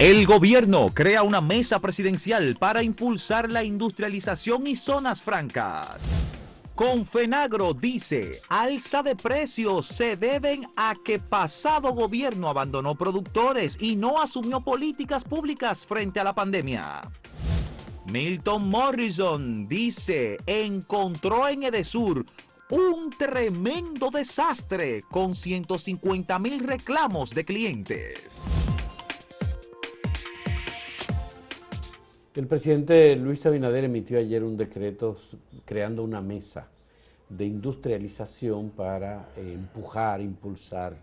El gobierno crea una mesa presidencial para impulsar la industrialización y zonas francas. Confenagro dice, alza de precios se deben a que pasado gobierno abandonó productores y no asumió políticas públicas frente a la pandemia. Milton Morrison dice, encontró en Edesur un tremendo desastre con 150 mil reclamos de clientes. El presidente Luis Abinader emitió ayer un decreto creando una mesa de industrialización para eh, empujar, impulsar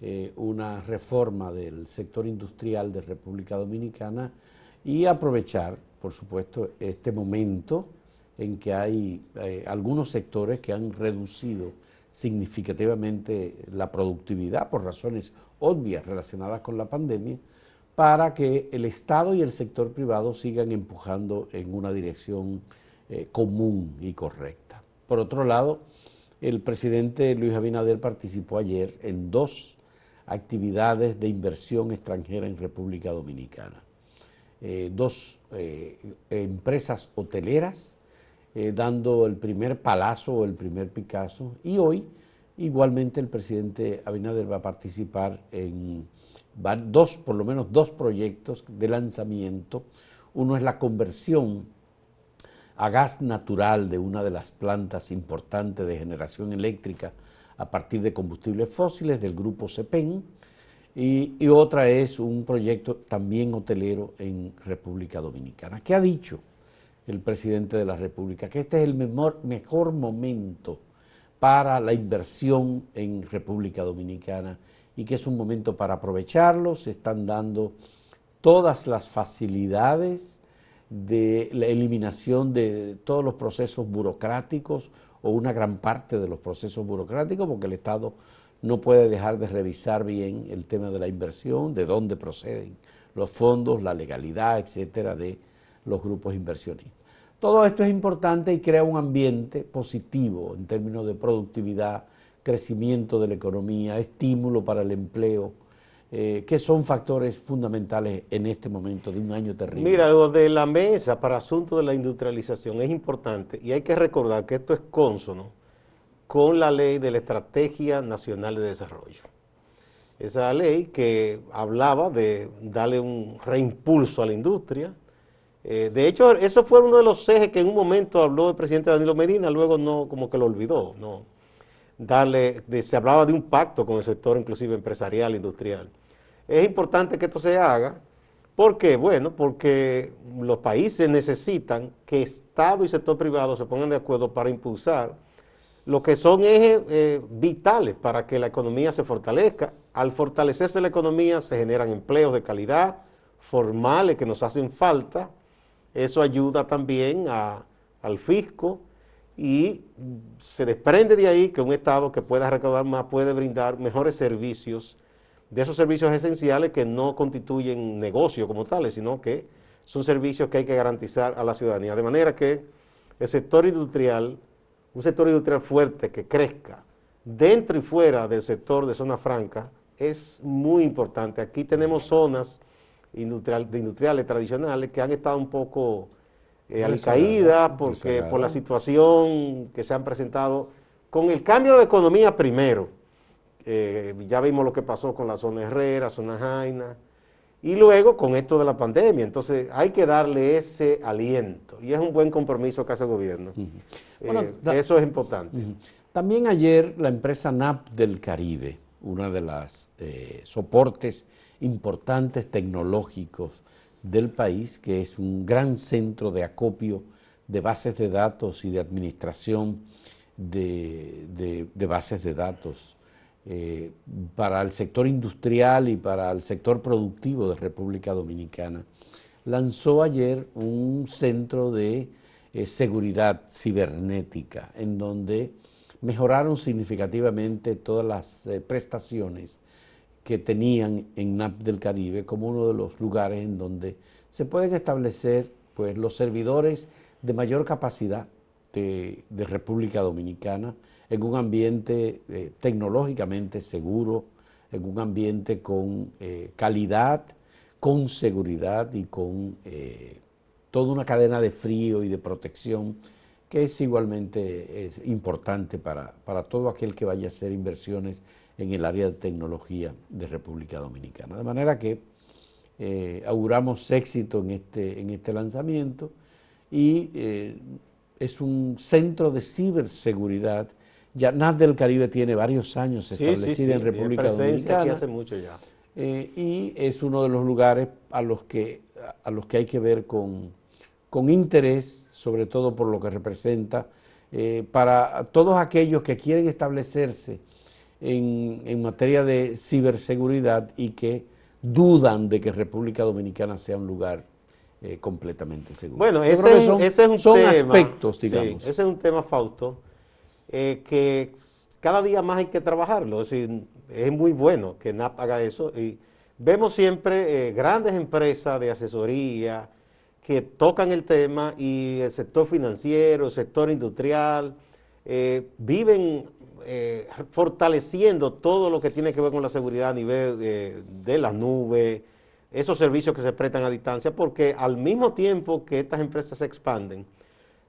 eh, una reforma del sector industrial de República Dominicana y aprovechar, por supuesto, este momento en que hay eh, algunos sectores que han reducido significativamente la productividad por razones obvias relacionadas con la pandemia para que el Estado y el sector privado sigan empujando en una dirección eh, común y correcta. Por otro lado, el presidente Luis Abinader participó ayer en dos actividades de inversión extranjera en República Dominicana. Eh, dos eh, empresas hoteleras dando el primer palazo o el primer Picasso y hoy igualmente el presidente Abinader va a participar en van dos, por lo menos dos proyectos de lanzamiento. Uno es la conversión a gas natural de una de las plantas importantes de generación eléctrica a partir de combustibles fósiles del grupo CEPEN y, otra es un proyecto también hotelero en República Dominicana. ¿Qué ha dicho el presidente de la República? Que este es el mejor momento para la inversión en República Dominicana y que es un momento para aprovecharlo, se están dando todas las facilidades de la eliminación de todos los procesos burocráticos o una gran parte de los procesos burocráticos, porque el Estado no puede dejar de revisar bien el tema de la inversión, de dónde proceden los fondos, la legalidad, etcétera, de los grupos inversionistas. Todo esto es importante y crea un ambiente positivo en términos de productividad, crecimiento de la economía, estímulo para el empleo, eh, que son factores fundamentales en este momento de un año terrible. Mira, lo de la mesa para asuntos de la industrialización es importante y hay que recordar que esto es cónsono con la ley de la Estrategia Nacional de Desarrollo. Esa ley que hablaba de darle un reimpulso a la industria. Eh, de hecho, eso fue uno de los ejes que en un momento habló el presidente Danilo Medina, luego no, como que lo olvidó, no, darle, se hablaba de un pacto con el sector inclusive empresarial, industrial. Es importante que esto se haga. ¿Por qué? Bueno, porque los países necesitan que Estado y sector privado se pongan de acuerdo para impulsar lo que son ejes eh, vitales para que la economía se fortalezca. Al fortalecerse la economía se generan empleos de calidad, formales que nos hacen falta. Eso ayuda también al fisco, y se desprende de ahí que un Estado que pueda recaudar más puede brindar mejores servicios, de esos servicios esenciales que no constituyen negocio como tales, sino que son servicios que hay que garantizar a la ciudadanía. De manera que el sector industrial, un sector industrial fuerte que crezca dentro y fuera del sector de zona franca, es muy importante. Aquí tenemos zonas industriales tradicionales que han estado un poco eh, caída porque por la situación que se han presentado, con el cambio de la economía primero, eh, ya vimos lo que pasó con la zona Herrera, zona Jaina, y luego con esto de la pandemia. Entonces hay que darle ese aliento y es un buen compromiso que hace el gobierno. Eh, eso es importante. También ayer la empresa NAP del Caribe, una de las eh, soportes importantes tecnológicos del país, que es un gran centro de acopio de bases de datos y de administración de, bases de datos eh, para el sector industrial y para el sector productivo de República Dominicana. Lanzó ayer un centro de eh, seguridad cibernética en donde mejoraron significativamente todas las eh, prestaciones que tenían en NAP del Caribe como uno de los lugares en donde se pueden establecer pues, los servidores de mayor capacidad de, República Dominicana en un ambiente eh, tecnológicamente seguro, en un ambiente con eh, calidad, con seguridad y con eh, toda una cadena de frío y de protección que es igualmente importante para, todo aquel que vaya a hacer inversiones en el área de tecnología de República Dominicana. De manera que eh, auguramos éxito en este, en este lanzamiento y eh, es un centro de ciberseguridad. Ya NAT del Caribe tiene varios años establecida en República Dominicana. hace mucho ya. Eh, y es uno de los lugares a los que, a los que hay que ver con, con interés, sobre todo por lo que representa, para todos aquellos que quieren establecerse en, materia de ciberseguridad y que dudan de que República Dominicana sea un lugar eh, completamente seguro. Bueno, ese, son, es un tema, aspectos, digamos. ese es un tema, Fausto, eh, que cada día más hay que trabajarlo. Es, es muy bueno que NAP haga eso. Y vemos siempre grandes empresas de asesoría, que tocan el tema y el sector financiero, el sector industrial, eh, viven eh, fortaleciendo todo lo que tiene que ver con la seguridad a nivel de, de las nubes, esos servicios que se prestan a distancia, porque al mismo tiempo que estas empresas se expanden,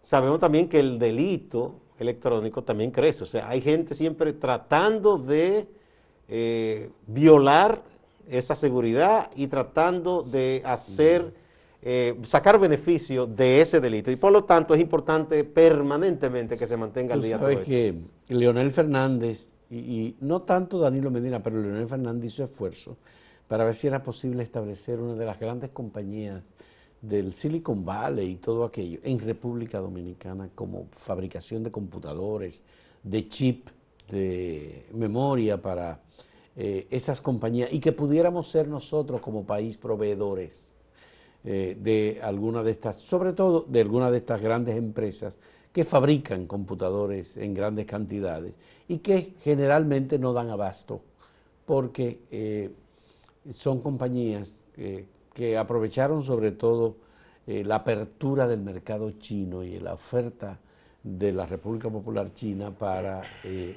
sabemos también que el delito electrónico también crece. O sea, hay gente siempre tratando de eh, violar esa seguridad y tratando de hacer eh, sacar beneficio de ese delito. Y por lo tanto es importante permanentemente que se mantenga el día sabes que Leonel Fernández, y, no tanto Danilo Medina, pero Leonel Fernández hizo esfuerzo para ver si era posible establecer una de las grandes compañías del Silicon Valley y todo aquello en República Dominicana como fabricación de computadores, de chip, de memoria para eh, esas compañías y que pudiéramos ser nosotros como país proveedores eh, de alguna de estas, sobre todo de alguna de estas grandes empresas que fabrican computadores en grandes cantidades y que generalmente no dan abasto porque eh, son compañías que aprovecharon sobre todo eh, la apertura del mercado chino y la oferta de la República Popular China para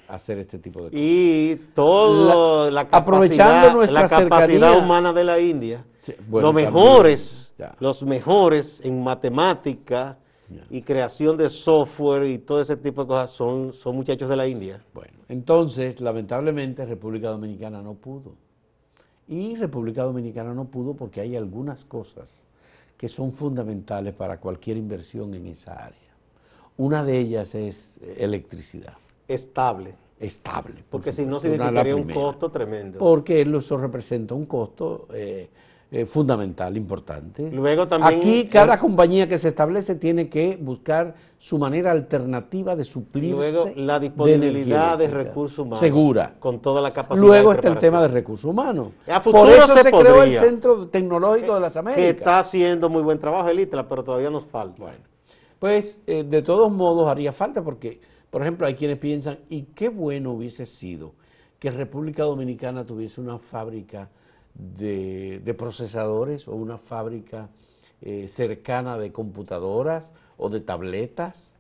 hacer este tipo de cosas. Y todo la, capacidad, aprovechando nuestra la capacidad humana de la India, los mejores los mejores en matemática y creación de software y todo ese tipo de cosas son, son muchachos de la India. Bueno, entonces, lamentablemente, República Dominicana no pudo. Y República Dominicana no pudo porque hay algunas cosas que son fundamentales para cualquier inversión en esa área. Una de ellas es electricidad. Estable. Estable. Porque si no significaría un costo tremendo. Porque eso representa un costo eh, eh, fundamental, importante. Luego también, Aquí cada compañía que se establece tiene que buscar su manera alternativa de suplirse. Luego la disponibilidad de, recursos humanos. Segura. Con toda la capacidad. Luego está el tema de recursos humanos. Por eso se, creó el Centro Tecnológico de las Américas. Que está haciendo muy buen trabajo el ITLA, pero todavía nos falta. Bueno, pues eh, de todos modos haría falta porque, por ejemplo, hay quienes piensan, y qué bueno hubiese sido que República Dominicana tuviese una fábrica de, procesadores o una fábrica eh, cercana de computadoras o de tabletas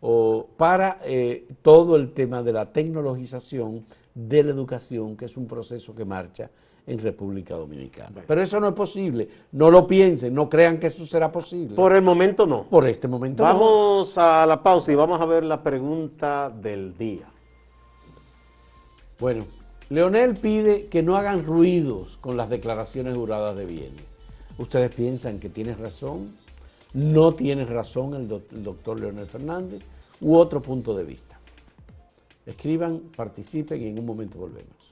o para eh, todo el tema de la tecnologización de la educación, que es un proceso que marcha en República Dominicana. Pero eso no es posible, no lo piensen, no crean que eso será posible. Por el momento no. Por este momento vamos no. Vamos a la pausa y vamos a ver la pregunta del día. Bueno, Leonel pide que no hagan ruidos con las declaraciones juradas de bienes. ¿Ustedes piensan que tiene razón? ¿No tiene razón el, doctor Leonel Fernández? ¿U otro punto de vista? Escriban, participen y en un momento volvemos.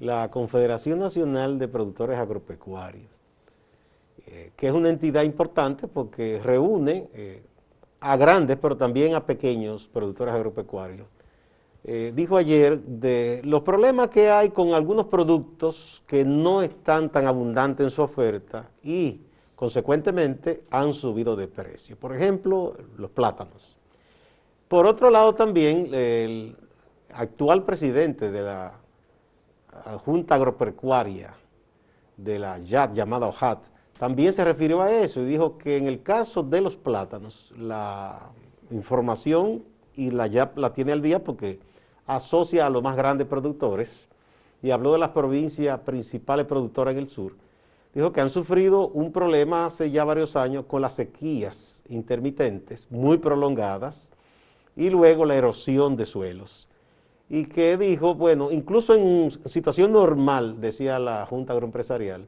La Confederación Nacional de Productores Agropecuarios, eh, que es una entidad importante porque reúne eh, a grandes, pero también a pequeños productores agropecuarios. Eh, dijo ayer de los problemas que hay con algunos productos que no están tan abundantes en su oferta y consecuentemente han subido de precio. Por ejemplo, los plátanos. Por otro lado también el actual presidente de la Junta Agropecuaria de la YAT, llamada OJAT, también se refirió a eso y dijo que en el caso de los plátanos, la información y la ya la tiene al día porque asocia a los más grandes productores y habló de las provincias principales productoras en el sur. Dijo que han sufrido un problema hace ya varios años con las sequías intermitentes muy prolongadas y luego la erosión de suelos. Y que dijo, bueno, incluso en situación normal, decía la Junta Agroempresarial,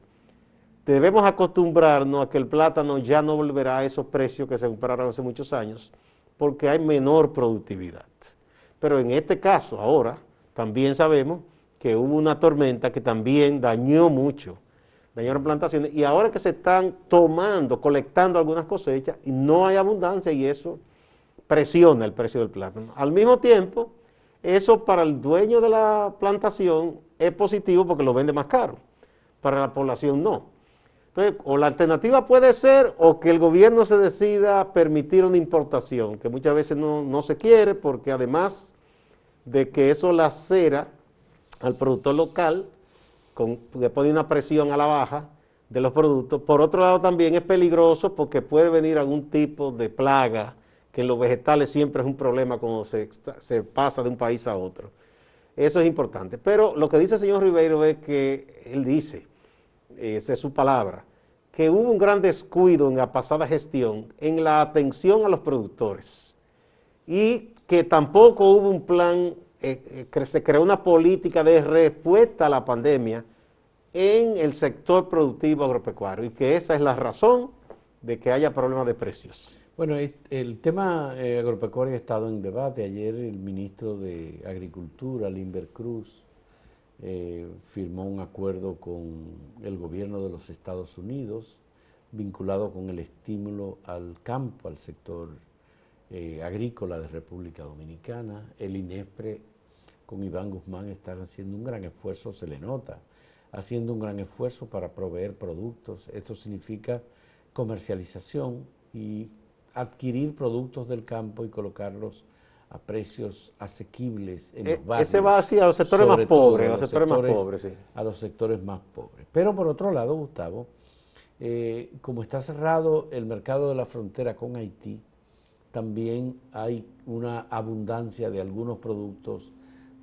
debemos acostumbrarnos a que el plátano ya no volverá a esos precios que se compraron hace muchos años, porque hay menor productividad. Pero en este caso, ahora, también sabemos que hubo una tormenta que también dañó mucho, dañaron plantaciones, y ahora que se están tomando, colectando algunas cosechas, y no hay abundancia, y eso presiona el precio del plátano. Al mismo tiempo, eso para el dueño de la plantación es positivo porque lo vende más caro, para la población no. Entonces, o la alternativa puede ser o que el gobierno se decida permitir una importación, que muchas veces no, se quiere porque además de que eso lacera al productor local, con, después de una presión a la baja de los productos, por otro lado también es peligroso porque puede venir algún tipo de plaga, que en los vegetales siempre es un problema cuando se, pasa de un país a otro. Eso es importante. Pero lo que dice el señor Ribeiro es que él dice, esa es su palabra, que hubo un gran descuido en la pasada gestión en la atención a los productores y que tampoco hubo un plan, eh, eh, se creó una política de respuesta a la pandemia en el sector productivo agropecuario y que esa es la razón de que haya problemas de precios. Bueno, el tema eh, agropecuario ha estado en debate. Ayer el ministro de Agricultura, Limber Cruz, eh, firmó un acuerdo con el gobierno de los Estados Unidos vinculado con el estímulo al campo, al sector eh, agrícola de República Dominicana. El INESPRE con Iván Guzmán están haciendo un gran esfuerzo, se le nota, haciendo un gran esfuerzo para proveer productos. Esto significa comercialización y adquirir productos del campo y colocarlos a precios asequibles en e, los barrios. Ese va hacia los sectores más pobres, a los, sectores, más pobres, A los sectores más pobres. Pero por otro lado, Gustavo, eh, como está cerrado el mercado de la frontera con Haití, también hay una abundancia de algunos productos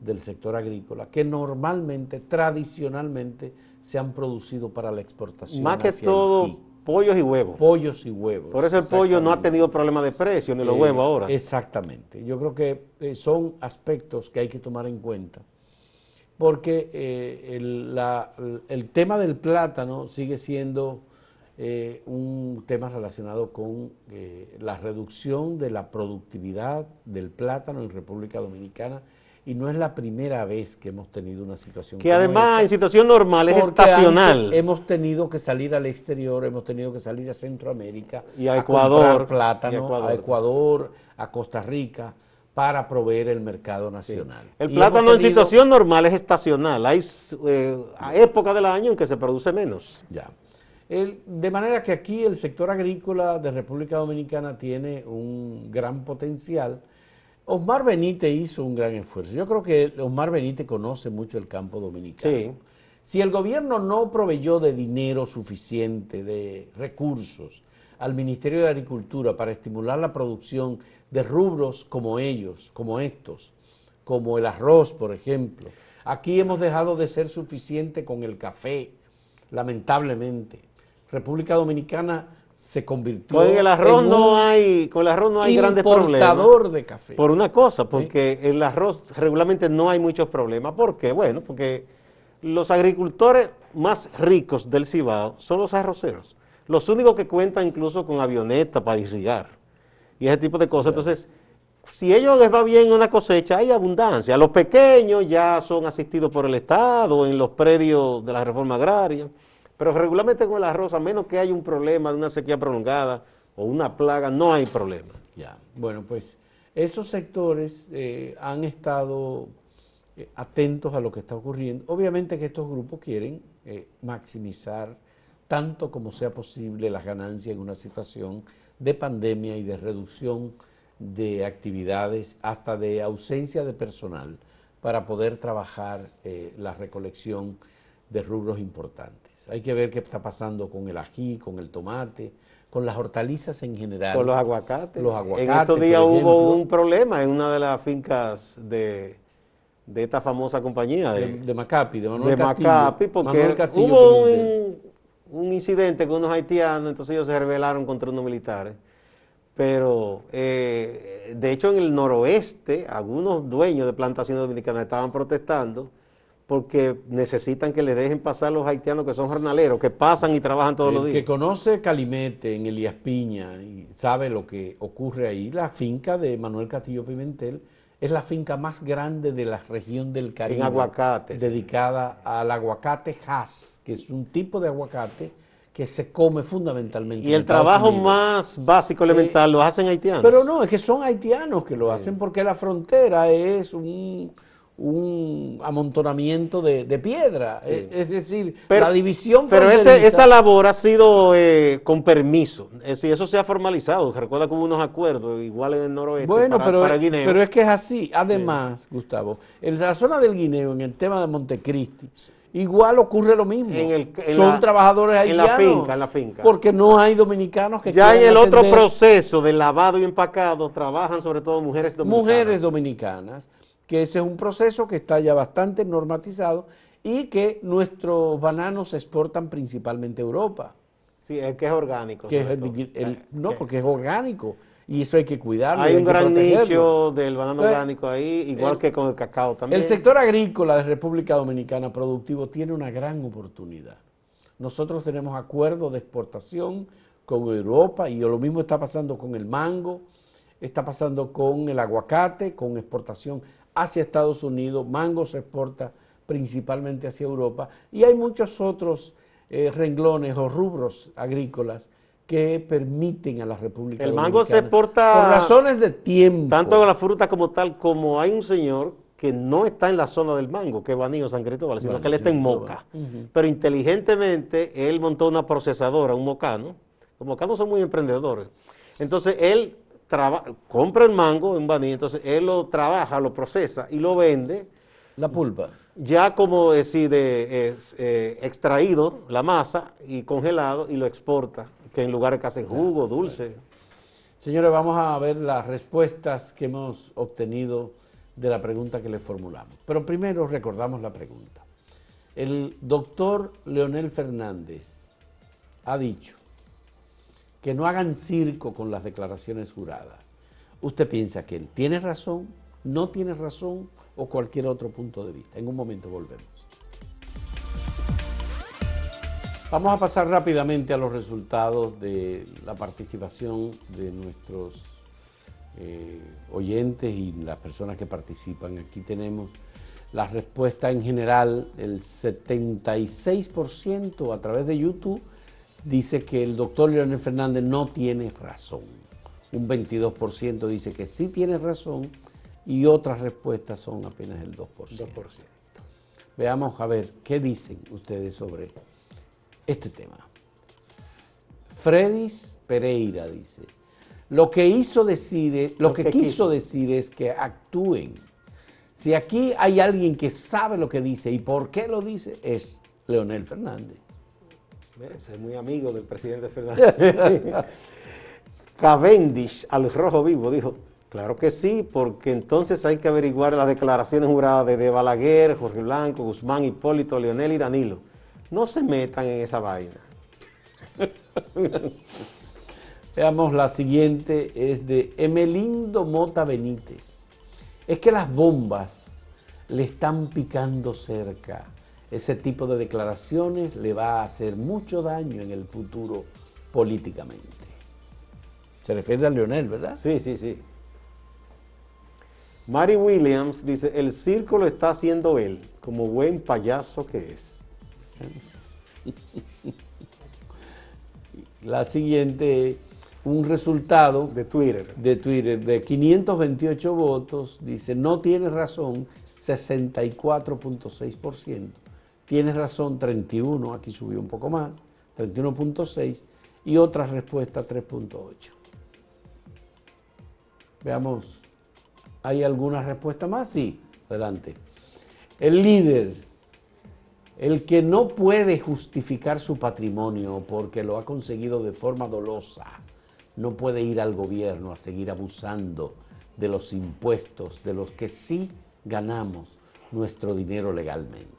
del sector agrícola que normalmente, tradicionalmente, se han producido para la exportación. Más que todo, Pollos y huevos. Pollos y huevos. Por eso el pollo no ha tenido problema de precio, ni los eh, huevos ahora. Exactamente. Yo creo que eh, son aspectos que hay que tomar en cuenta. Porque eh, el, tema del plátano sigue siendo un tema relacionado con la reducción de la productividad del plátano en República Dominicana y no es la primera vez que hemos tenido una situación que además en situación normal es estacional. Hemos tenido que salir al exterior, hemos tenido que salir a Centroamérica y a, Ecuador, plátano, a Ecuador, a Costa Rica para proveer el mercado nacional. El plátano en situación normal es estacional, hay eh, época del año en que se produce menos. Ya. de manera que aquí el sector agrícola de República Dominicana tiene un gran potencial Osmar Benítez hizo un gran esfuerzo. Yo creo que Osmar Benítez conoce mucho el campo dominicano. Si el gobierno no proveyó de dinero suficiente, de recursos al Ministerio de Agricultura para estimular la producción de rubros como ellos, como estos, como el arroz, por ejemplo. Aquí hemos dejado de ser suficiente con el café, lamentablemente. República Dominicana se convirtió con el arroz no hay con el arroz no hay grandes problemas. de café. Por una cosa porque el arroz regularmente no hay muchos problemas. ¿por qué? bueno porque los agricultores más ricos del Cibao son los arroceros. Los únicos que cuentan incluso con avioneta para irrigar y ese tipo de cosas. Entonces si ellos les va bien una cosecha hay abundancia. Los pequeños ya son asistidos por el Estado en los predios de la reforma agraria pero regularmente con el arroz, a menos que haya un problema de una sequía prolongada o una plaga, no hay problema. Ya, bueno, pues esos sectores eh, han estado eh, atentos a lo que está ocurriendo. Obviamente que estos grupos quieren eh, maximizar tanto como sea posible las ganancias en una situación de pandemia y de reducción de actividades, hasta de ausencia de personal, para poder trabajar la recolección de rubros importantes. Hay que ver qué está pasando con el ají, con el tomate, con las hortalizas en general. Con los aguacates. Los aguacates. En estos días hubo un problema en una de las fincas de, de esta famosa compañía. De, De, de Macapi, de Manuel de Castillo. Macapi, porque Manuel Castillo hubo un, un incidente con unos haitianos, entonces ellos se rebelaron contra unos militares. Pero, eh, de hecho, en el noroeste, algunos dueños de plantaciones dominicanas estaban protestando porque necesitan que le dejen pasar los haitianos que son jornaleros, que pasan y trabajan todos los días. que conoce Calimete en Elías Piña y sabe lo que ocurre ahí, la finca de Manuel Castillo Pimentel es la finca más grande de la región del Caribe. aguacates. Dedicada al aguacate Hass, que es un tipo de aguacate que se come fundamentalmente. Y en el trabajo Unidos. más básico, elemental, lo hacen haitianos. Pero no, es que son haitianos que lo hacen porque la frontera es un, un amontonamiento de, de piedra. Es, es decir, Pero- la división Pero ese- esa labor ha sido eh, con permiso. Es decir, eso se ha formalizado. Recuerda que hubo unos acuerdos, igual en el noroeste, Bueno, para, pero, para Guineo. pero es que es así. Además, Gustavo, en la zona del Guineo, en el tema de Montecristi, igual ocurre lo mismo. En el- en Son la- trabajadores en la haitianos. finca, en la finca. Porque no hay dominicanos que ya en el otro proceso de lavado y empacado trabajan sobre todo mujeres dominicanas. mujeres dominicanas, que ese es un proceso que está ya bastante normatizado y que nuestros bananos se exportan principalmente a Europa. Sí, es que es orgánico. Que es sobre el- todo. el- Eh, no, que porque es orgánico y eso hay que cuidarlo. Hay un gran nicho del banano Entonces, orgánico ahí, igual el- que con el cacao también. El sector agrícola de República Dominicana productivo tiene una gran oportunidad. Nosotros tenemos acuerdos de exportación con Europa y lo mismo está pasando con el mango, está pasando con el aguacate, con exportación hacia Estados Unidos, mango se exporta principalmente hacia Europa y hay muchos otros eh, renglones o rubros agrícolas que permiten a la República El mango se exporta por razones de tiempo. Tanto la fruta como tal, como hay un señor que no está en la zona del mango, que es Banío San Cristóbal, sino Bueno, que él está en Moca. Pero inteligentemente él montó una procesadora, un mocano. Los mocanos son muy emprendedores. Entonces él traba- compra el mango en Baní, entonces él lo trabaja, lo procesa y lo vende La pulpa. ya como decir, eh, es, eh, extraído la masa y congelado y lo exporta, que en lugares que hacen jugo, dulce. Señores, vamos a ver las respuestas que hemos obtenido de la pregunta que le formulamos. Pero primero recordamos la pregunta. El doctor Leonel Fernández ha dicho que no hagan circo con las declaraciones juradas. ¿Usted piensa que él tiene razón, no tiene razón o cualquier otro punto de vista? En un momento volvemos. Vamos a pasar rápidamente a los resultados de la participación de nuestros eh, oyentes y las personas que participan. Aquí tenemos la respuesta en general, el 76% a través de YouTube dice que el doctor Leonel Fernández no tiene razón. Un 22% dice que sí tiene razón y otras respuestas son apenas el 2%. 2%. Veamos a ver qué dicen ustedes sobre este tema. Fredis Pereira dice, lo que hizo decir, es- lo, Lo que, que quiso quiso. decir es que actúen. Si aquí hay alguien que sabe lo que dice y por qué lo dice, es Leonel Fernández. Es muy amigo del presidente Fernández. Cavendish, al rojo vivo, dijo, claro que sí, porque entonces hay que averiguar las declaraciones juradas de, de Balaguer, Jorge Blanco, Guzmán, Hipólito, Leonel y Danilo. No se metan en esa vaina. Veamos, la siguiente es de Emelindo Mota Benítez. Es que las bombas le están picando cerca. Ese tipo de declaraciones le va a hacer mucho daño en el futuro políticamente. Se refiere a Leonel, ¿verdad? Sí, sí, sí. Mary Williams dice, el circo lo está haciendo él, como buen payaso que es. La siguiente, un resultado De Twitter. de Twitter de 528 votos, dice, no tienes razón, 64.6%. Tienes razón, 31, aquí subió un poco más, 31.6, y otra respuesta, 3.8. Veamos, ¿hay alguna respuesta más? Sí, adelante. El líder, el que no puede justificar su patrimonio porque lo ha conseguido de forma dolosa, no puede ir al gobierno a seguir abusando de los impuestos de los que sí ganamos nuestro dinero legalmente.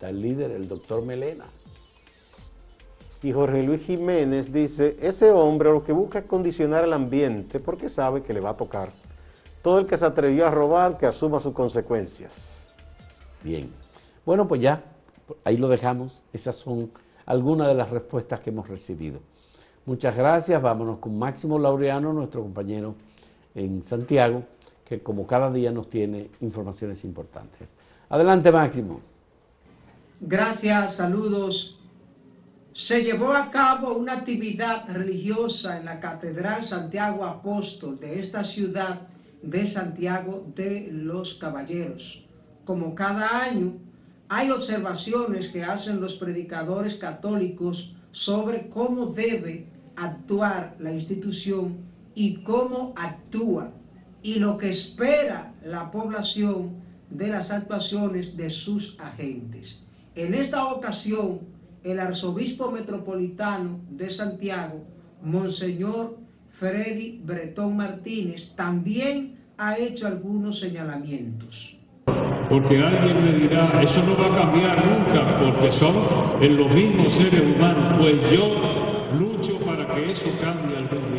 Está el líder, el doctor Melena. Y Jorge Luis Jiménez dice, ese hombre lo que busca es condicionar el ambiente porque sabe que le va a tocar. Todo el que se atrevió a robar, que asuma sus consecuencias. Bien. Bueno, pues ya, ahí lo dejamos. Esas son algunas de las respuestas que hemos recibido. Muchas gracias. Vámonos con Máximo Laureano, nuestro compañero en Santiago, que como cada día nos tiene informaciones importantes. Adelante, Máximo. Gracias, saludos se llevó a cabo una actividad religiosa en la Catedral Santiago Apóstol de esta ciudad de Santiago de los Caballeros. Como cada año, hay observaciones que hacen los predicadores católicos sobre cómo debe actuar la institución y cómo actúa y lo que espera la población de las actuaciones de sus agentes. En esta ocasión, el arzobispo metropolitano de Santiago, Monseñor Freddy Bretón Martínez, también ha hecho algunos señalamientos. Porque alguien me dirá, eso no va a cambiar nunca, porque son los mismos seres humanos. Pues yo lucho para que eso cambie algún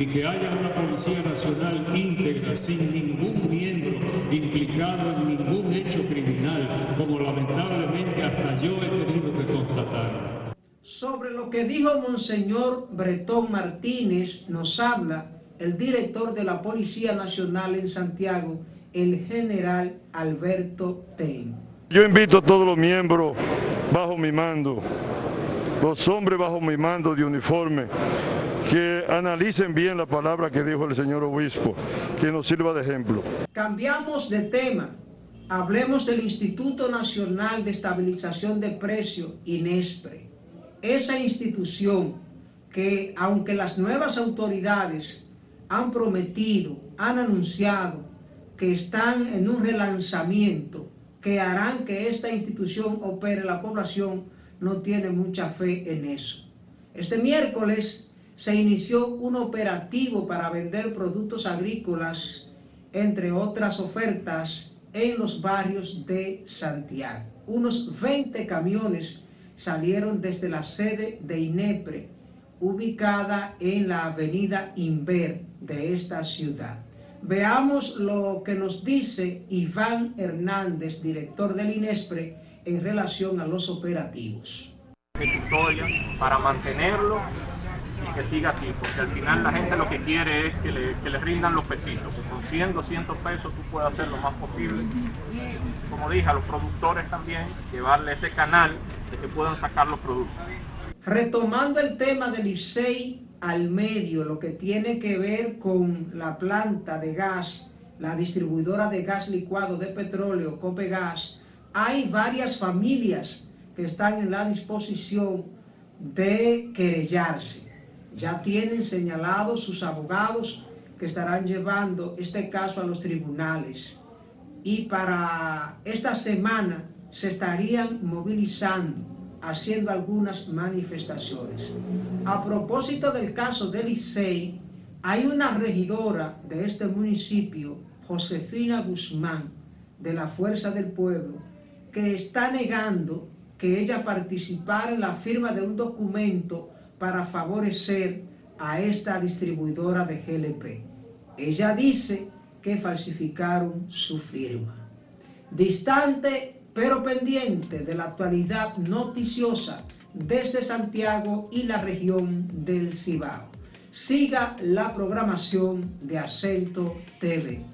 y que haya una Policía Nacional íntegra, sin ningún miembro implicado en ningún hecho criminal, como lamentablemente hasta yo he tenido que constatar. Sobre lo que dijo Monseñor Bretón Martínez, nos habla el director de la Policía Nacional en Santiago, el general Alberto Ten. Yo invito a todos los miembros bajo mi mando, los hombres bajo mi mando de uniforme, que analicen bien la palabra que dijo el señor obispo, que nos sirva de ejemplo. Cambiamos de tema. Hablemos del Instituto Nacional de Estabilización de Precios, INESPRE. Esa institución que, aunque las nuevas autoridades han prometido, han anunciado que están en un relanzamiento, que harán que esta institución opere, la población no tiene mucha fe en eso. Este miércoles se inició un operativo para vender productos agrícolas, entre otras ofertas, en los barrios de Santiago. Unos 20 camiones salieron desde la sede de INEPRE, ubicada en la avenida Inver de esta ciudad. Veamos lo que nos dice Iván Hernández, director del INESPRE, en relación a los operativos. Para mantenerlo que siga así, porque al final la gente lo que quiere es que le, que le rindan los pesitos, con 100, 200 pesos tú puedas hacer lo más posible. Como dije, a los productores también, llevarle ese canal de que puedan sacar los productos. Retomando el tema del ICEI al medio, lo que tiene que ver con la planta de gas, la distribuidora de gas licuado de petróleo, Copegas, hay varias familias que están en la disposición de querellarse ya tienen señalados sus abogados que estarán llevando este caso a los tribunales. Y para esta semana se estarían movilizando, haciendo algunas manifestaciones. A propósito del caso del Licey, hay una regidora de este municipio, Josefina Guzmán, de la Fuerza del Pueblo, que está negando que ella participara en la firma de un documento para favorecer a esta distribuidora de GLP. Ella dice que falsificaron su firma. Distante pero pendiente de la actualidad noticiosa desde Santiago y la región del Cibao. Siga la programación de Acento TV.